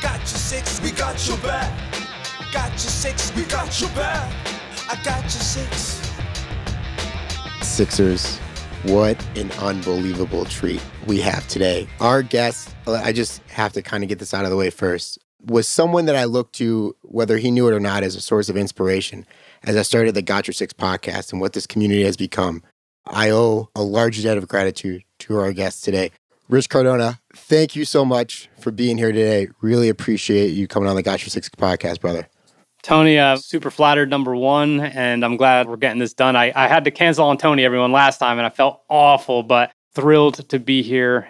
Got your six, we got your back. Got your six, we got your back. I got your six. Sixers, what an unbelievable treat we have today. Our guest, I just have to kind of get this out of the way first, was someone that I looked to, whether he knew it or not, as a source of inspiration as I started the Got Your Six podcast and what this community has become. I owe a large debt of gratitude to our guest today. Rich Cardona, thank you so much for being here today. Really appreciate you coming on the Got Your Six podcast, brother. Tony, uh, super flattered, number one, and I'm glad we're getting this done. I, I had to cancel on Tony, everyone, last time, and I felt awful, but thrilled to be here.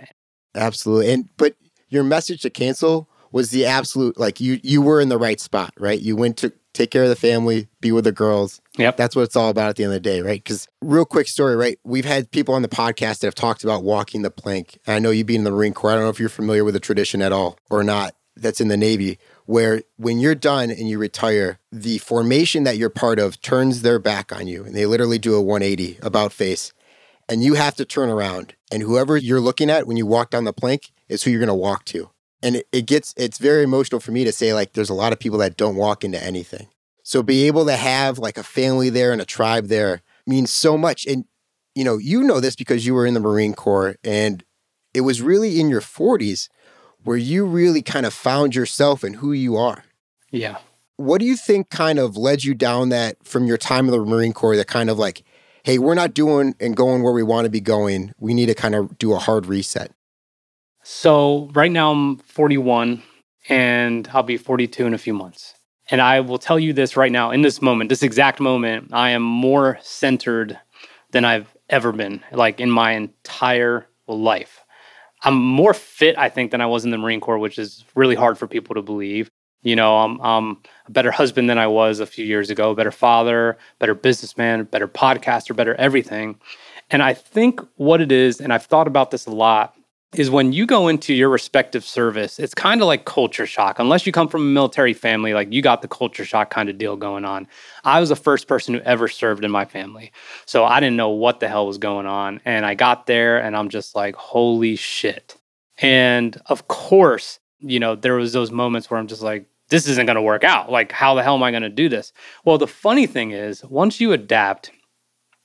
Absolutely. And but your message to cancel was the absolute like you you were in the right spot, right? You went to take care of the family, be with the girls. Yep. That's what it's all about at the end of the day, right? Because, real quick story, right? We've had people on the podcast that have talked about walking the plank. I know you being in the Marine Corps, I don't know if you're familiar with the tradition at all or not that's in the Navy, where when you're done and you retire, the formation that you're part of turns their back on you and they literally do a 180 about face. And you have to turn around. And whoever you're looking at when you walk down the plank is who you're going to walk to and it, it gets it's very emotional for me to say like there's a lot of people that don't walk into anything so be able to have like a family there and a tribe there means so much and you know you know this because you were in the marine corps and it was really in your 40s where you really kind of found yourself and who you are Yeah. what do you think kind of led you down that from your time in the marine corps that kind of like hey we're not doing and going where we want to be going we need to kind of do a hard reset So right now I'm 41 and I'll be 42 in a few months. And I will tell you this right now, in this moment, this exact moment, I am more centered than I've ever been, like in my entire life. I'm more fit, I think, than I was in the Marine Corps, which is really hard for people to believe. You know, I'm, I'm a better husband than I was a few years ago, better father, better businessman, better podcaster, better everything. And I think what it is, and I've thought about this a lot, is when you go into your respective service, it's kind of like culture shock. Unless you come from a military family, like you got the culture shock kind of deal going on. I was the first person who ever served in my family. So I didn't know what the hell was going on. And I got there and I'm just like, holy shit. And of course, you know, there was those moments where I'm just like, this isn't going to work out. Like, how the hell am I going to do this? Well, the funny thing is, once you adapt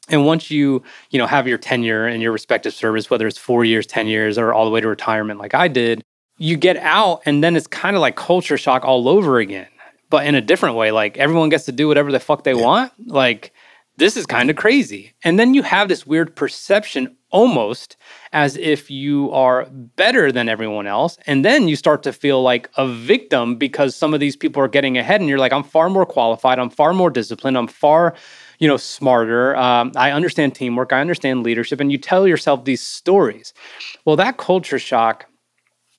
and once you, you know, have your tenure in your respective service, whether it's four years, 10 years, or all the way to retirement, like I did, you get out and then it's kind of like culture shock all over again, but in a different way. Like everyone gets to do whatever the fuck they want. Like this is kind of crazy. And then you have this weird perception almost as if you are better than everyone else. And then you start to feel like a victim because some of these people are getting ahead and you're like, I'm far more qualified. I'm far more disciplined. I'm far you know smarter. Um, i understand teamwork i understand leadership and you tell yourself these stories. Well that culture shock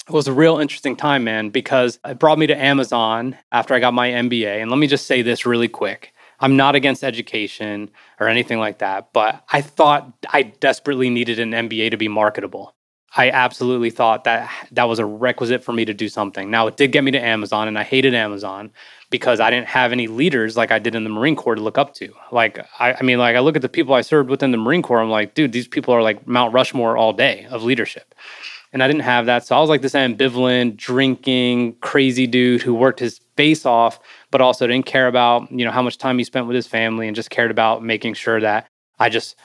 was a real interesting time man because it brought me to amazon after i got my mba and let me just say this really quick. I'm not against education or anything like that but i thought i desperately needed an mba to be marketable I absolutely thought that that was a requisite for me to do something. Now, it did get me to Amazon, and I hated Amazon because I didn't have any leaders like I did in the Marine Corps to look up to. Like, I, I mean, like I look at the people I served within the Marine Corps, I'm like, dude, these people are like Mount Rushmore all day of leadership. And I didn't have that. So I was like this ambivalent, drinking, crazy dude who worked his face off, but also didn't care about, you know, how much time he spent with his family and just cared about making sure that I just,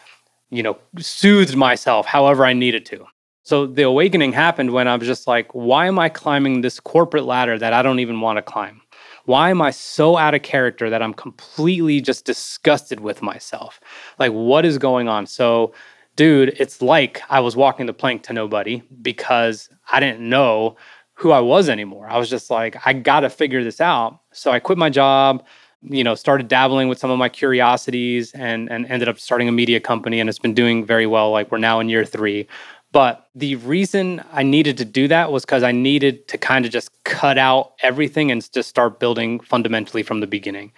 you know, soothed myself however I needed to. So the awakening happened when I was just like, why am I climbing this corporate ladder that I don't even want to climb? Why am I so out of character that I'm completely just disgusted with myself? Like, what is going on? So, dude, it's like I was walking the plank to nobody because I didn't know who I was anymore. I was just like, I got to figure this out. So I quit my job, you know, started dabbling with some of my curiosities and and ended up starting a media company and it's been doing very well. Like we're now in year 3. But the reason I needed to do that was because I needed to kind of just cut out everything and just start building fundamentally from the beginning.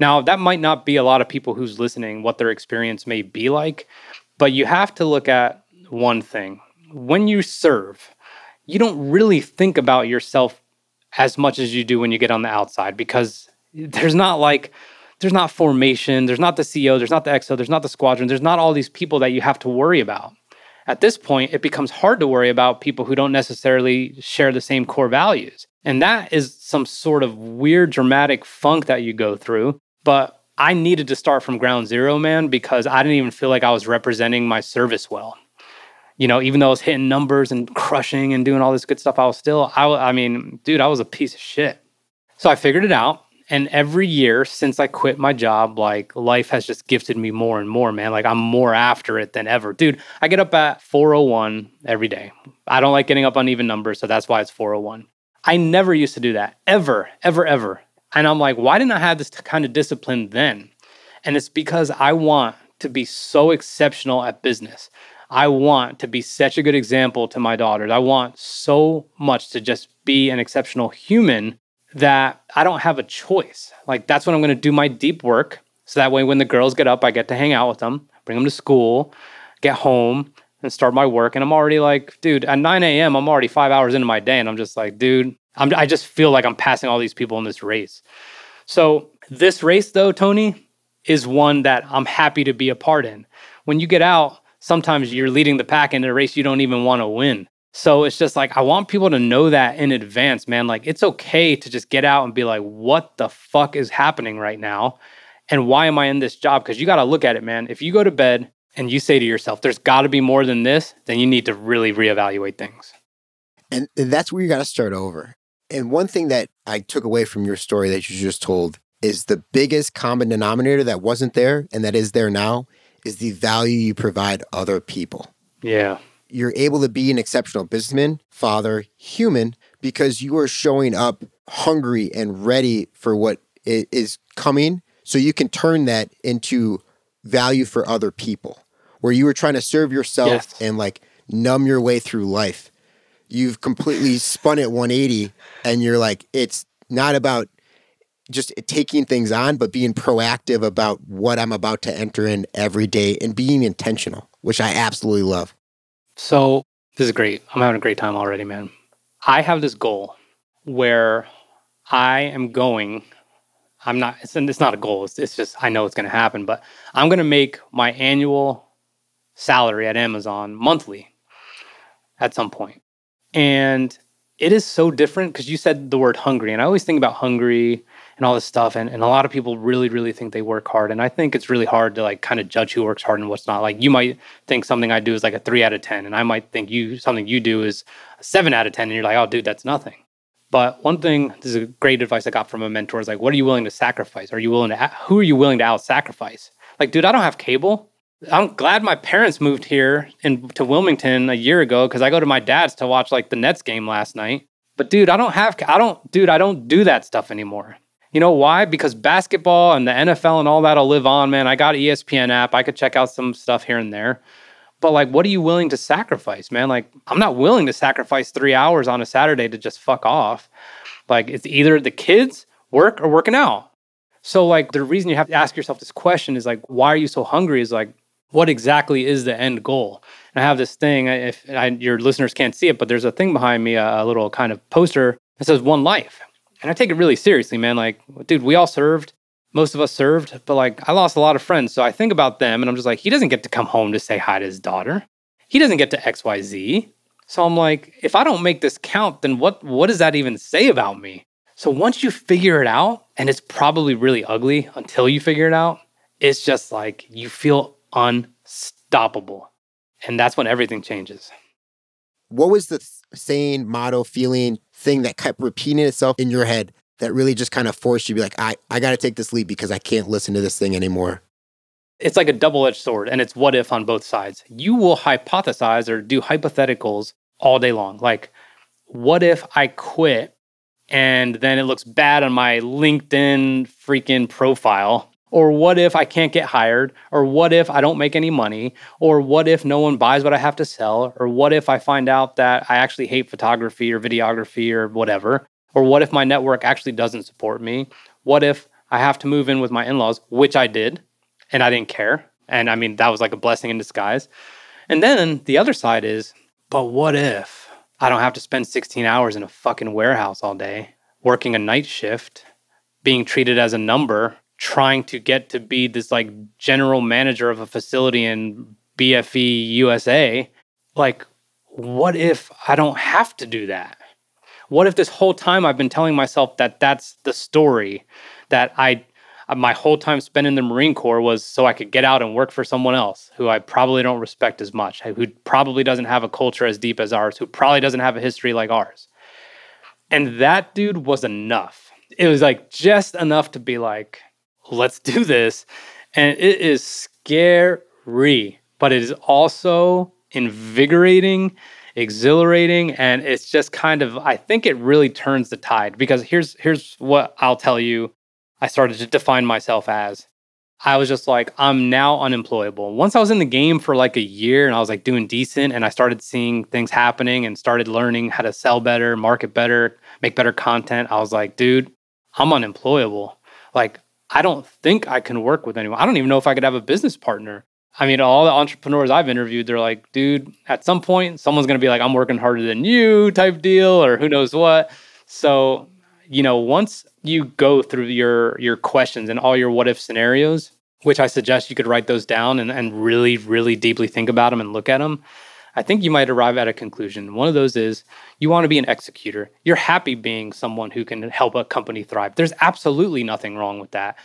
Now, that might not be a lot of people who's listening, what their experience may be like, but you have to look at one thing. When you serve, you don't really think about yourself as much as you do when you get on the outside because there's not like there's not formation, there's not the CEO, there's not the XO, there's not the squadron, there's not all these people that you have to worry about. At this point, it becomes hard to worry about people who don't necessarily share the same core values. And that is some sort of weird dramatic funk that you go through. But I needed to start from ground zero, man, because I didn't even feel like I was representing my service well. You know, even though I was hitting numbers and crushing and doing all this good stuff, I was still, I, I mean, dude, I was a piece of shit. So I figured it out. And every year since I quit my job, like life has just gifted me more and more, man. Like I'm more after it than ever. Dude, I get up at 401 every day. I don't like getting up on even numbers, so that's why it's 401. I never used to do that, ever, ever, ever. And I'm like, why didn't I have this kind of discipline then? And it's because I want to be so exceptional at business. I want to be such a good example to my daughters. I want so much to just be an exceptional human that I don't have a choice. Like, that's when I'm going to do my deep work. So that way, when the girls get up, I get to hang out with them, bring them to school, get home, and start my work. And I'm already like, dude, at 9 a.m., I'm already five hours into my day. And I'm just like, dude, I'm, I just feel like I'm passing all these people in this race. So, this race, though, Tony, is one that I'm happy to be a part in. When you get out, sometimes you're leading the pack in a race you don't even want to win. So it's just like, I want people to know that in advance, man. Like, it's okay to just get out and be like, what the fuck is happening right now? And why am I in this job? Because you got to look at it, man. If you go to bed and you say to yourself, there's got to be more than this, then you need to really reevaluate things. And that's where you got to start over. And one thing that I took away from your story that you just told is the biggest common denominator that wasn't there and that is there now is the value you provide other people. Yeah you're able to be an exceptional businessman, father, human, because you are showing up hungry and ready for what is coming. So you can turn that into value for other people. Where you were trying to serve yourself yes. and like numb your way through life. You've completely spun it 180 and you're like, it's not about just taking things on, but being proactive about what I'm about to enter in every day and being intentional, which I absolutely love. So this is great. I'm having a great time already, man. I have this goal where I am going. I'm not. It's, it's not a goal. It's, it's just I know it's going to happen. But I'm going to make my annual salary at Amazon monthly at some point. point, and it is so different because you said the word hungry, and I always think about hungry and all this stuff. And, and a lot of people really, really think they work hard. And I think it's really hard to like kind of judge who works hard and what's not. Like you might think something I do is like a three out of 10. And I might think you something you do is a seven out of 10. And you're like, oh, dude, that's nothing. But one thing, this is a great advice I got from a mentor is like, what are you willing to sacrifice? Are you willing to, who are you willing to out sacrifice? Like, dude, I don't have cable. I'm glad my parents moved here in, to Wilmington a year ago because I go to my dad's to watch like the Nets game last night. But dude, I don't have, I don't, dude, I don't do that stuff anymore. You know why? Because basketball and the NFL and all that'll live on, man. I got ESPN app. I could check out some stuff here and there. But like, what are you willing to sacrifice, man? Like, I'm not willing to sacrifice three hours on a Saturday to just fuck off. Like, it's either the kids, work, or working out. So, like, the reason you have to ask yourself this question is like, why are you so hungry? Is like, what exactly is the end goal? And I have this thing. If I, your listeners can't see it, but there's a thing behind me, a, a little kind of poster that says "One Life." And I take it really seriously, man. Like, dude, we all served. Most of us served, but like, I lost a lot of friends. So I think about them and I'm just like, he doesn't get to come home to say hi to his daughter. He doesn't get to XYZ. So I'm like, if I don't make this count, then what, what does that even say about me? So once you figure it out, and it's probably really ugly until you figure it out, it's just like you feel unstoppable. And that's when everything changes. What was the th- saying, motto, feeling thing that kept repeating itself in your head that really just kind of forced you to be like, I, I got to take this leap because I can't listen to this thing anymore? It's like a double edged sword and it's what if on both sides. You will hypothesize or do hypotheticals all day long. Like, what if I quit and then it looks bad on my LinkedIn freaking profile Or what if I can't get hired? Or what if I don't make any money? Or what if no one buys what I have to sell? Or what if I find out that I actually hate photography or videography or whatever? Or what if my network actually doesn't support me? What if I have to move in with my in laws, which I did, and I didn't care? And I mean, that was like a blessing in disguise. And then the other side is, but what if I don't have to spend 16 hours in a fucking warehouse all day, working a night shift, being treated as a number trying to get to be this like general manager of a facility in BFE USA, like, what if I don't have to do that? What if this whole time I've been telling myself that that's the story that I my whole time spent in the Marine Corps was so I could get out and work for someone else who I probably don't respect as much, who probably doesn't have a culture as deep as ours, who probably doesn't have a history like ours. And that dude was enough. It was like just enough to be like, let's do this. And it is scary, but it is also invigorating, exhilarating, and it's just kind of I think it really turns the tide because here's here's what I'll tell you I started to define myself as. I was just like, I'm now unemployable. Once I was in the game for like a year and I was like doing decent and I started seeing things happening and started learning how to sell better, market better, make better content, I was like, dude, I'm unemployable. Like, I don't think I can work with anyone. I don't even know if I could have a business partner. I mean, all the entrepreneurs I've interviewed, they're like, dude, at some point, someone's going to be like, I'm working harder than you type deal, or who knows what. So, you know, once you go through your your questions and all your what if scenarios, which I suggest you could write those down and, and really, really deeply think about them and look at them. I think you might arrive at a conclusion. One of those is you want to be an executor. You're happy being someone who can help a company thrive. There's absolutely nothing wrong with that.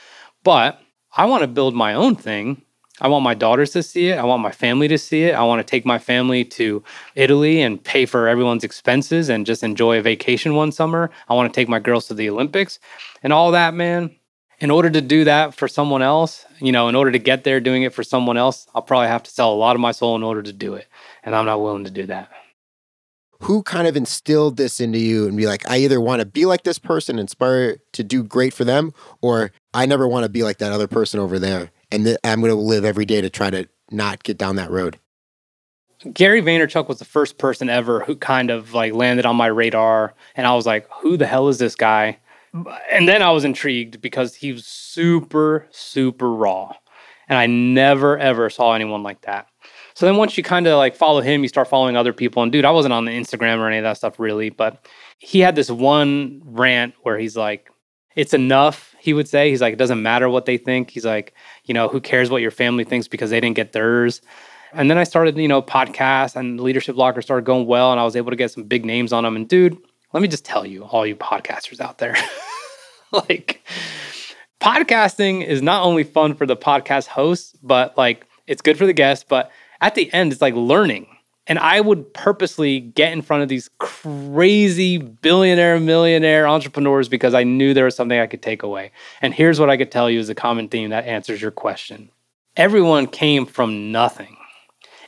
But I want to build my own thing. I want my daughters to see it. I want my family to see it. I want to take my family to Italy and pay for everyone's expenses and just enjoy a vacation one summer. I want to take my girls to the Olympics and all that, man in order to do that for someone else, you know, in order to get there doing it for someone else, I'll probably have to sell a lot of my soul in order to do it. And I'm not willing to do that. Who kind of instilled this into you and be like, I either want to be like this person, inspire to do great for them, or I never want to be like that other person over there. And th- I'm going to live every day to try to not get down that road. Gary Vaynerchuk was the first person ever who kind of like landed on my radar. And I was like, who the hell is this guy? and then I was intrigued because he was super, super raw. And I never, ever saw anyone like that. So then once you kind of like follow him, you start following other people. And dude, I wasn't on the Instagram or any of that stuff really, but he had this one rant where he's like, it's enough, he would say. He's like, it doesn't matter what they think. He's like, you know, who cares what your family thinks because they didn't get theirs. And then I started, you know, podcasts and leadership locker started going well, and I was able to get some big names on them. And dude, let me just tell you, all you podcasters out there, like podcasting is not only fun for the podcast hosts, but like it's good for the guests, but at the end, it's like learning. And I would purposely get in front of these crazy billionaire, millionaire entrepreneurs because I knew there was something I could take away. And here's what I could tell you is a common theme that answers your question. Everyone came from nothing.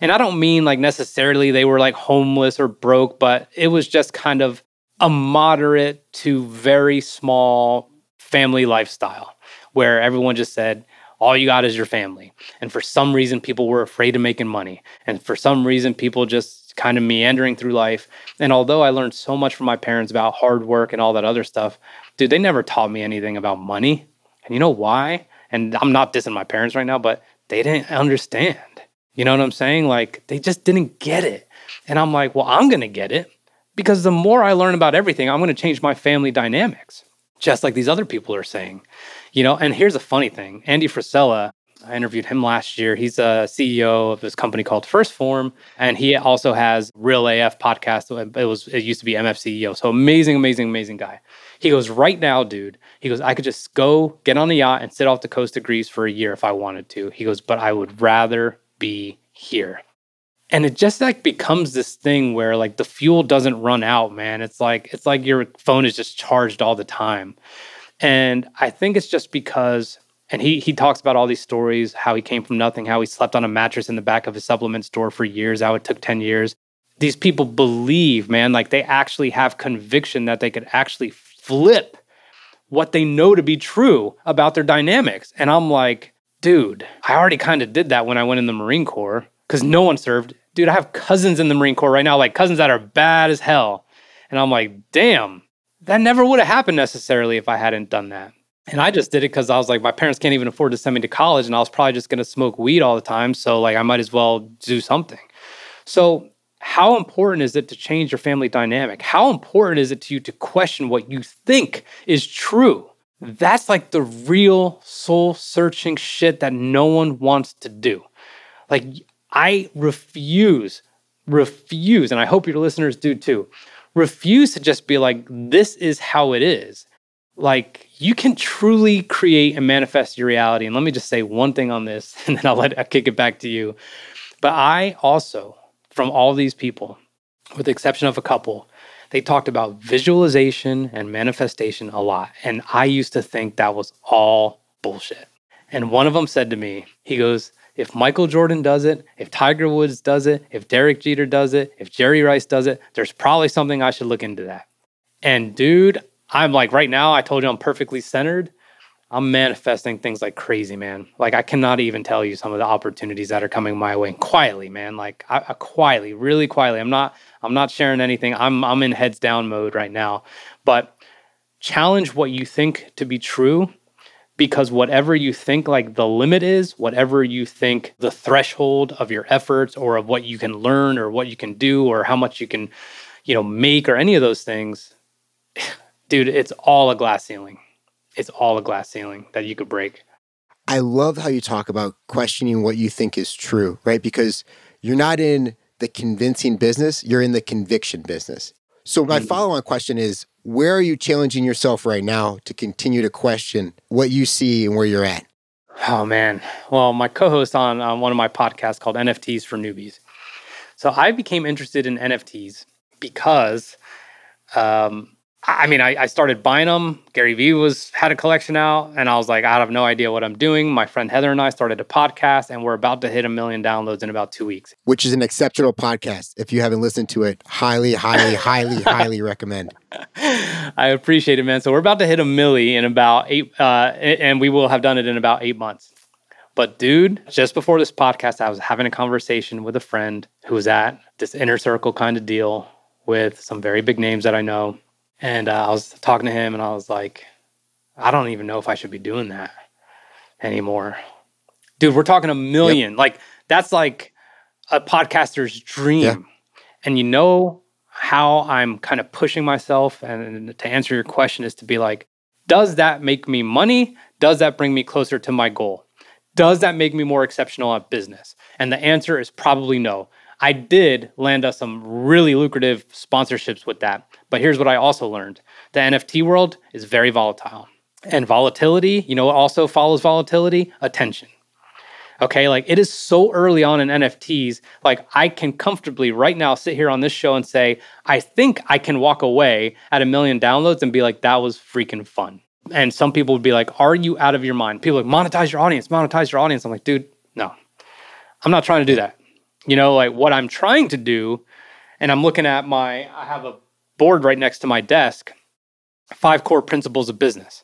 And I don't mean like necessarily they were like homeless or broke, but it was just kind of a moderate to very small family lifestyle where everyone just said, all you got is your family. And for some reason, people were afraid of making money. And for some reason, people just kind of meandering through life. And although I learned so much from my parents about hard work and all that other stuff, dude, they never taught me anything about money. And you know why? And I'm not dissing my parents right now, but they didn't understand. You know what I'm saying? Like they just didn't get it. And I'm like, well, I'm going to get it because the more I learn about everything, I'm going to change my family dynamics, just like these other people are saying. You know, and here's a funny thing Andy Frisella, I interviewed him last year. He's a CEO of this company called 1st Phorm, and he also has Real AF podcast. It was it used to be MFCEO. So amazing, amazing, amazing guy. He goes, right now, dude. He goes, I could just go get on the yacht and sit off the coast of Greece for a year if I wanted to. He goes, but I would rather be here and it just like becomes this thing where like the fuel doesn't run out man it's like it's like your phone is just charged all the time and i think it's just because and he he talks about all these stories how he came from nothing how he slept on a mattress in the back of his supplement store for years how it took 10 years these people believe man like they actually have conviction that they could actually flip what they know to be true about their dynamics. And I'm like, dude, I already kind of did that when I went in the Marine Corps because no one served. Dude, I have cousins in the Marine Corps right now, like cousins that are bad as hell. And I'm like, damn, that never would have happened necessarily if I hadn't done that. And I just did it because I was like, my parents can't even afford to send me to college, and I was probably just going to smoke weed all the time. So, like, I might as well do something. So, how important is it to change your family dynamic? How important is it to you to question what you think is true? That's like the real soul searching shit that no one wants to do. Like, I refuse, refuse, and I hope your listeners do too, refuse to just be like, this is how it is. Like, you can truly create and manifest your reality. And let me just say one thing on this, and then I'll let I'll kick it back to you. But I also, from all these people, with the exception of a couple, they talked about visualization and manifestation a lot. And I used to think that was all bullshit. And one of them said to me, he goes, if Michael Jordan does it, if Tiger Woods does it, if Derek Jeter does it, if Jerry Rice does it, there's probably something I should look into that. And dude, I'm like, right now, I told you I'm perfectly centered. I'm manifesting things like crazy, man. Like I cannot even tell you some of the opportunities that are coming my way quietly, man. Like I, I quietly, really quietly. I'm not, I'm not sharing anything. I'm, I'm in heads down mode right now. But challenge what you think to be true, because whatever you think like the limit is, whatever you think the threshold of your efforts or of what you can learn or what you can do or how much you can, you know, make or any of those things, dude, it's all a glass ceiling it's all a glass ceiling that you could break. I love how you talk about questioning what you think is true, right? Because you're not in the convincing business, you're in the conviction business. So, my mm-hmm. follow on question is where are you challenging yourself right now to continue to question what you see and where you're at? Oh, man. Well, my co host on, on one of my podcasts called NFTs for Newbies. So, I became interested in NFTs because um, I mean, I, I, started buying them. Gary Vee was had a collection out, and I was like, I have no idea what I'm doing. My friend Heather and I started a podcast, and we're about to hit a million downloads in about two weeks. Which is an exceptional podcast. If you haven't listened to it, highly, highly, highly, highly recommend. I appreciate it, man. So we're about to hit a milli in about eight, uh, and we will have done it in about eight months. But dude, just before this podcast, I was having a conversation with a friend who was at this inner circle kind of deal with some very big names that I know and uh, I was talking to him and I was like, I don't even know if I should be doing that anymore. Dude, we're talking a million. Yep. Like, that's like a podcaster's dream. Yeah. And you know how I'm kind of pushing myself. And to answer your question is to be like, does that make me money? Does that bring me closer to my goal? Does that make me more exceptional at business? And the answer is probably no. I did land us some really lucrative sponsorships with that. But here's what I also learned the NFT world is very volatile. And volatility, you know also follows volatility? Attention. Okay, like it is so early on in NFTs. Like I can comfortably right now sit here on this show and say, I think I can walk away at a million downloads and be like, that was freaking fun. And some people would be like, Are you out of your mind? People like, monetize your audience, monetize your audience. I'm like, dude, no, I'm not trying to do that. You know, like what I'm trying to do, and I'm looking at my, I have a board right next to my desk, five core principles of business.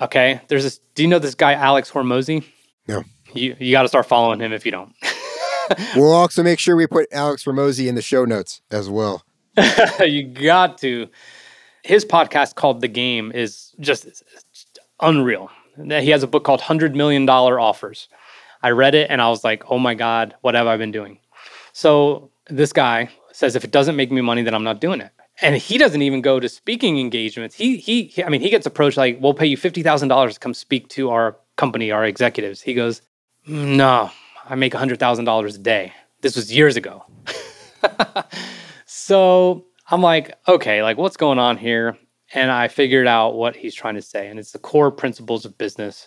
Okay. There's this, do you know this guy, Alex Hormozi? No. You, you got to start following him if you don't. we'll also make sure we put Alex Hormozi in the show notes as well. you got to. His podcast called The Game is just unreal. He has a book called $100 Million Offers. I read it and I was like, oh my God, what have I been doing? So this guy says, if it doesn't make me money, then I'm not doing it. And he doesn't even go to speaking engagements. He, he, he I mean, he gets approached like, we'll pay you $50,000 to come speak to our company, our executives. He goes, no, I make $100,000 a day. This was years ago. so I'm like, okay, like what's going on here? And I figured out what he's trying to say. And it's the core principles of business,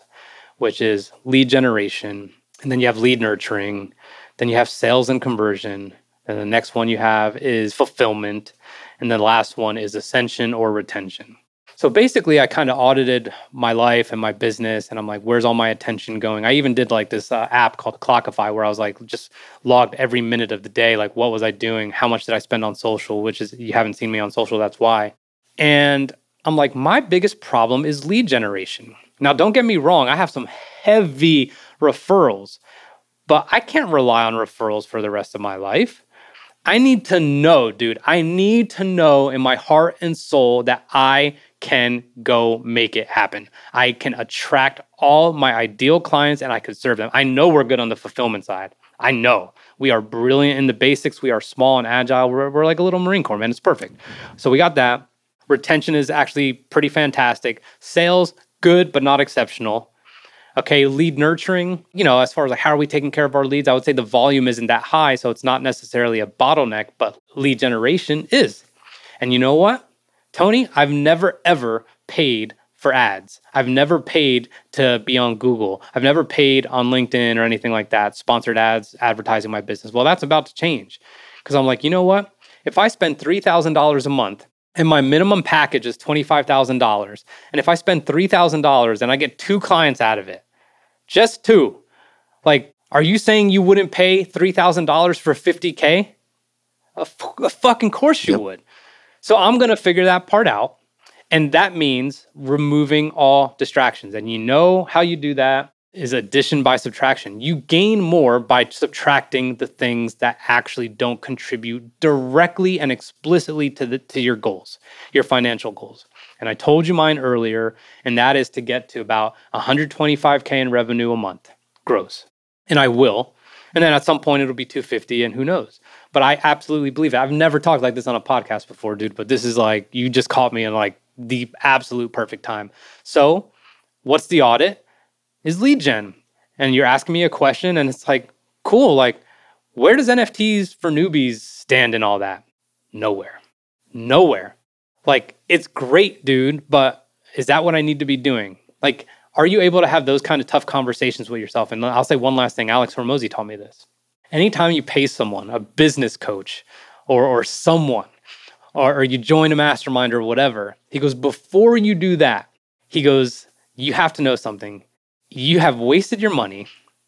which is lead generation, and then you have lead nurturing, then you have sales and conversion, and the next one you have is fulfillment, and the last one is ascension or retention. So basically, I kind of audited my life and my business, and I'm like, where's all my attention going? I even did like this uh, app called Clockify, where I was like, just logged every minute of the day, like what was I doing? How much did I spend on social? Which is you haven't seen me on social, that's why. And I'm like, my biggest problem is lead generation. Now, don't get me wrong, I have some heavy referrals, but I can't rely on referrals for the rest of my life. I need to know, dude. I need to know in my heart and soul that I can go make it happen. I can attract all my ideal clients and I can serve them. I know we're good on the fulfillment side. I know we are brilliant in the basics. We are small and agile. We're, we're like a little Marine Corps, man. It's perfect. So we got that. Retention is actually pretty fantastic. Sales, good, but not exceptional. Okay, lead nurturing, you know, as far as like how are we taking care of our leads, I would say the volume isn't that high. So it's not necessarily a bottleneck, but lead generation is. And you know what? Tony, I've never ever paid for ads. I've never paid to be on Google. I've never paid on LinkedIn or anything like that, sponsored ads advertising my business. Well, that's about to change because I'm like, you know what? If I spend $3,000 a month and my minimum package is $25,000. And if I spend $3,000 and I get two clients out of it, just two, like, are you saying you wouldn't pay $3,000 for 50K? A, f- a fucking course you yep. would. So I'm going to figure that part out. And that means removing all distractions. And you know how you do that is addition by subtraction. You gain more by subtracting the things that actually don't contribute directly and explicitly to the to your goals, your financial goals. And I told you mine earlier, and that is to get to about 125k in revenue a month gross. And I will. And then at some point it'll be 250 and who knows. But I absolutely believe it. I've never talked like this on a podcast before, dude, but this is like you just caught me in like the absolute perfect time. So, what's the audit? is lead gen. And you're asking me a question, and it's like, cool, like, where does NFTs for newbies stand in all that? Nowhere. Nowhere. Like, it's great, dude, but is that what I need to be doing? Like, are you able to have those kind of tough conversations with yourself? And I'll say one last thing Alex Hormozi taught me this. Anytime you pay someone, a business coach or, or someone, or, or you join a mastermind or whatever, he goes, before you do that, he goes, you have to know something you have wasted your money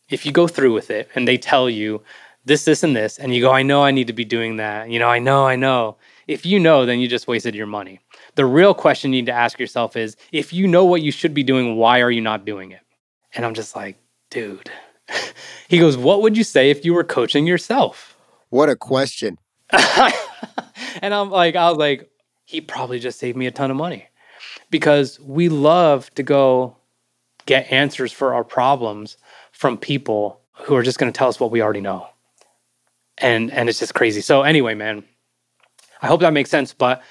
if you go through with it and they tell you this, this, and this, and you go, I know I need to be doing that. You know, I know, I know. If you know, then you just wasted your money. The real question you need to ask yourself is if you know what you should be doing, why are you not doing it? And I'm just like, dude. he goes, What would you say if you were coaching yourself? What a question. and I'm like, I was like, he probably just saved me a ton of money because we love to go get answers for our problems from people who are just going to tell us what we already know. And and it's just crazy. So anyway, man, I hope that makes sense, but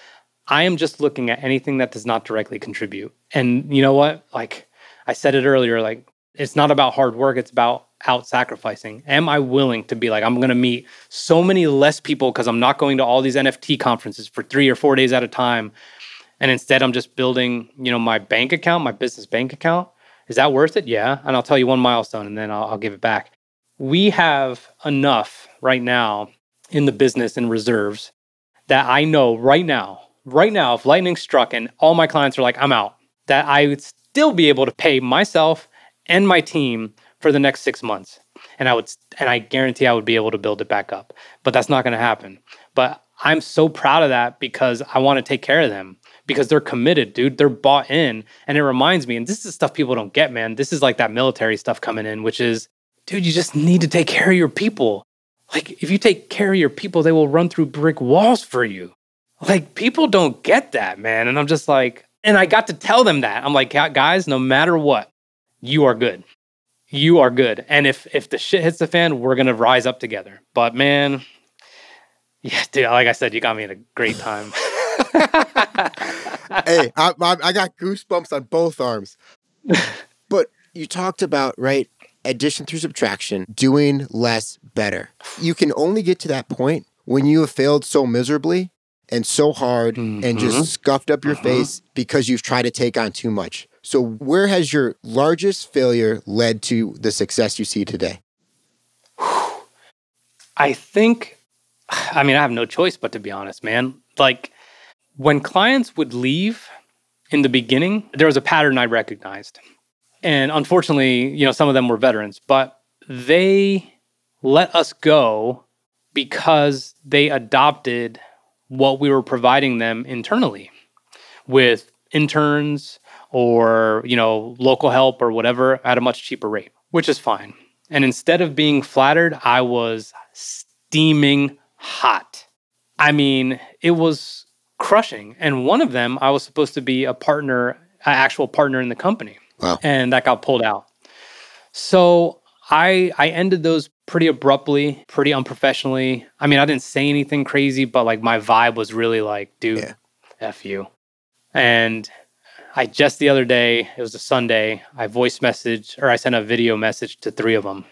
I am just looking at anything that does not directly contribute. And you know what? Like I said it earlier, like it's not about hard work, it's about out sacrificing. Am I willing to be like, I'm going to meet so many less people because I'm not going to all these NFT conferences for three or four days at a time. And instead, I'm just building, you know, my bank account, my business bank account. Is that worth it? Yeah. And I'll tell you one milestone and then I'll, I'll give it back. We have enough right now in the business and reserves that I know right now, right now, if lightning struck and all my clients are like, I'm out, that I would still be able to pay myself and my team for the next six months. And I would, and I guarantee I would be able to build it back up. But that's not going to happen. But I'm so proud of that because I want to take care of them because they're committed, dude. They're bought in. And it reminds me, and this is stuff people don't get, man. This is like that military stuff coming in, which is, dude, you just need to take care of your people. Like, if you take care of your people, they will run through brick walls for you. Like, people don't get that, man. And I'm just like, and I got to tell them that. I'm like, guys, no matter what, you are good. You are good. And if if the shit hits the fan, we're gonna rise up together. But man, yeah, dude, like I said, you got me in a great time. hey, I, I, I got goosebumps on both arms. but you talked about, right, addition through subtraction, doing less better. You can only get to that point when you have failed so miserably and so hard mm-hmm. and just mm-hmm. scuffed up your uh-huh. face because you've tried to take on too much. So, where has your largest failure led to the success you see today? I think, I mean, I have no choice but to be honest, man. Like, when clients would leave in the beginning, there was a pattern I recognized. And unfortunately, you know, some of them were veterans, but they let us go because they adopted what we were providing them internally with interns or, you know, local help or whatever at a much cheaper rate, which is fine. And instead of being flattered, I was steaming hot. I mean, it was crushing. And one of them, I was supposed to be a partner, an actual partner in the company. Wow. And that got pulled out. So I I ended those pretty abruptly, pretty unprofessionally. I mean, I didn't say anything crazy, but like my vibe was really like, dude, Yeah. F you. And I just the other day, it was a Sunday, I voice message or I sent a video message to three of them.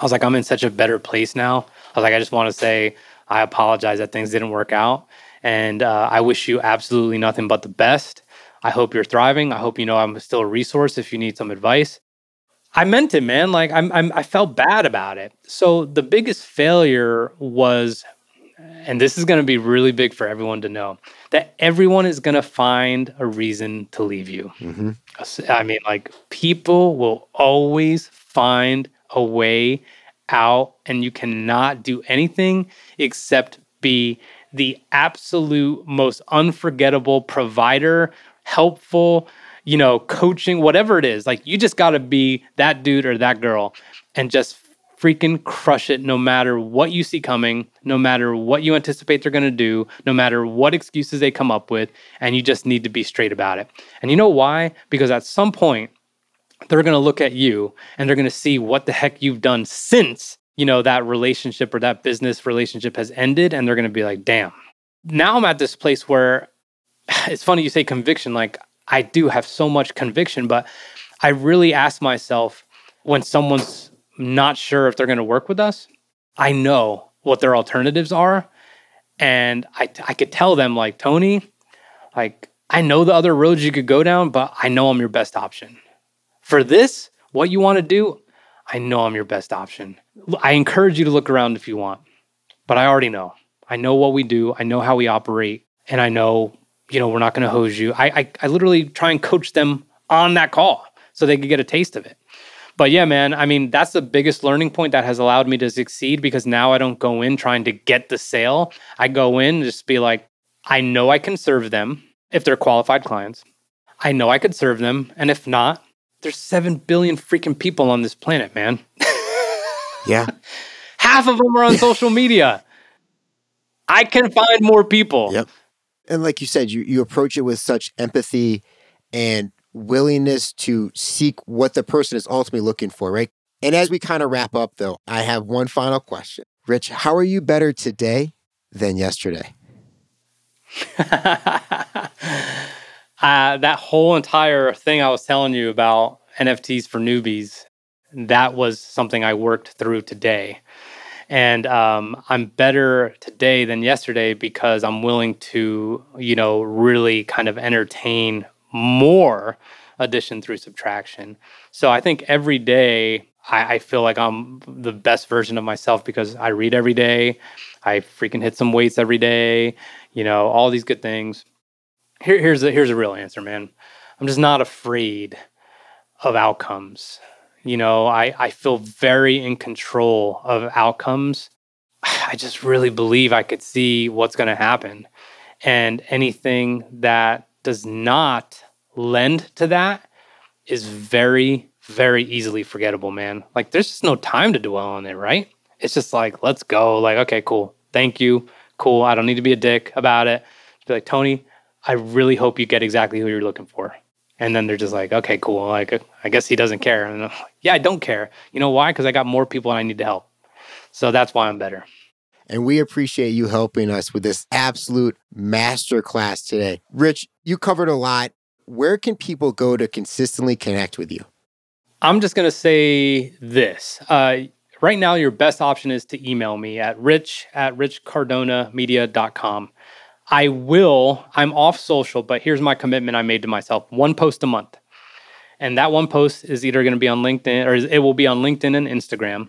I was like, I'm in such a better place now. I was like, I just want to say I apologize that things didn't work out. And uh, I wish you absolutely nothing but the best. I hope you're thriving. I hope you know I'm still a resource if you need some advice. I meant it, man. Like I'm, I'm, I felt bad about it. So the biggest failure was, and this is going to be really big for everyone to know, that everyone is going to find a reason to leave you. hmm I mean, like people will always find a way out, and you cannot do anything except be the absolute most unforgettable provider, helpful, you know, coaching, whatever it is. Like you just got to be that dude or that girl and just freaking crush it no matter what you see coming, no matter what you anticipate they're going to do, no matter what excuses they come up with, and you just need to be straight about it. And you know why? Because at some point they're going to look at you and they're going to see what the heck you've done since, you know, that relationship or that business relationship has ended and they're going to be like, "Damn." Now I'm at this place where it's funny you say conviction like I do have so much conviction, but I really ask myself when someone's not sure if they're going to work with us, I know what their alternatives are. And I, I could tell them, like, Tony, like, I know the other roads you could go down, but I know I'm your best option. For this, what you want to do, I know I'm your best option. I encourage you to look around if you want, but I already know. I know what we do, I know how we operate, and I know you know, we're not going to hose you. I, I, I literally try and coach them on that call so they could get a taste of it. But yeah, man, I mean, that's the biggest learning point that has allowed me to succeed because now I don't go in trying to get the sale. I go in and just be like, I know I can serve them if they're qualified clients. I know I could serve them. And if not, there's 7 billion freaking people on this planet, man. Yeah. Half of them are on social media. I can find more people. Yep. And like you said, you, you approach it with such empathy and willingness to seek what the person is ultimately looking for, right? And as we kind of wrap up, though, I have one final question. Rich, how are you better today than yesterday? uh, that whole entire thing I was telling you about NFTs for newbies, that was something I worked through today. And um, I'm better today than yesterday because I'm willing to, you know, really kind of entertain more addition through subtraction. So I think every day I, I feel like I'm the best version of myself because I read every day. I freaking hit some weights every day, you know, all these good things. Here, here's a here's a real answer, man. I'm just not afraid of outcomes. You know, I, I feel very in control of outcomes. I just really believe I could see what's going to happen. And anything that does not lend to that is very, very easily forgettable, man. Like, there's just no time to dwell on it, right? It's just like, let's go. Like, okay, cool. Thank you. Cool. I don't need to be a dick about it. Be like, Tony, I really hope you get exactly who you're looking for. And then they're just like, okay, cool. Like, I guess he doesn't care. And I'm like, yeah, I don't care. You know why? Because I got more people and I need to help. So that's why I'm better. And we appreciate you helping us with this absolute masterclass today. Rich, you covered a lot. Where can people go to consistently connect with you? I'm just going to say this. Uh, right now, your best option is to email me at rich at richcardonamedia.com. I will, I'm off social, but here's my commitment I made to myself one post a month. And that one post is either going to be on LinkedIn or it will be on LinkedIn and Instagram.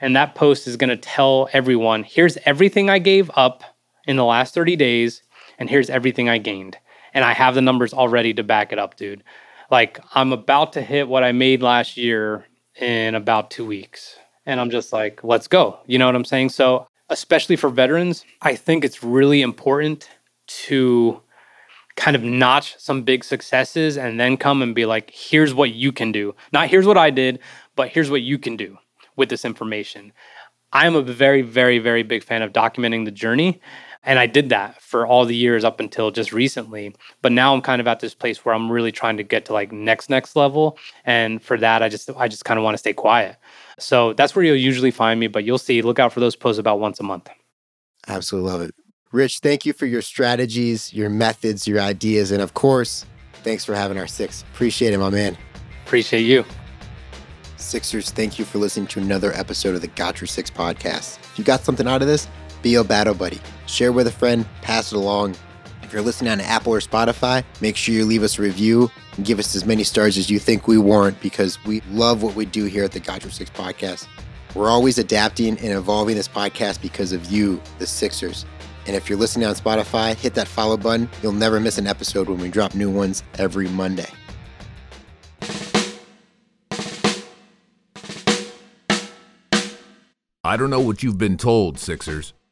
And that post is going to tell everyone here's everything I gave up in the last 30 days, and here's everything I gained. And I have the numbers already to back it up, dude. Like, I'm about to hit what I made last year in about two weeks. And I'm just like, let's go. You know what I'm saying? So, especially for veterans, I think it's really important to kind of notch some big successes and then come and be like, here's what you can do. Not here's what I did, but here's what you can do with this information. I am a very, very, very big fan of documenting the journey. And I did that for all the years up until just recently. But now I'm kind of at this place where I'm really trying to get to like next, next level. And for that, I just, I just kind of want to stay quiet. So that's where you'll usually find me. But you'll see, look out for those posts about once a month. Absolutely love it. Rich, thank you for your strategies, your methods, your ideas, and of course, thanks for having our six. Appreciate it, my man. Appreciate you. Sixers, thank you for listening to another episode of the Got Your Six podcast. If you got something out of this, be a battle buddy. Share with a friend, pass it along. If you're listening on Apple or Spotify, make sure you leave us a review and give us as many stars as you think we warrant because we love what we do here at the Got Your Six podcast. We're always adapting and evolving this podcast because of you, the Sixers. And if you're listening on Spotify, hit that follow button. You'll never miss an episode when we drop new ones every Monday. I don't know what you've been told, Sixers,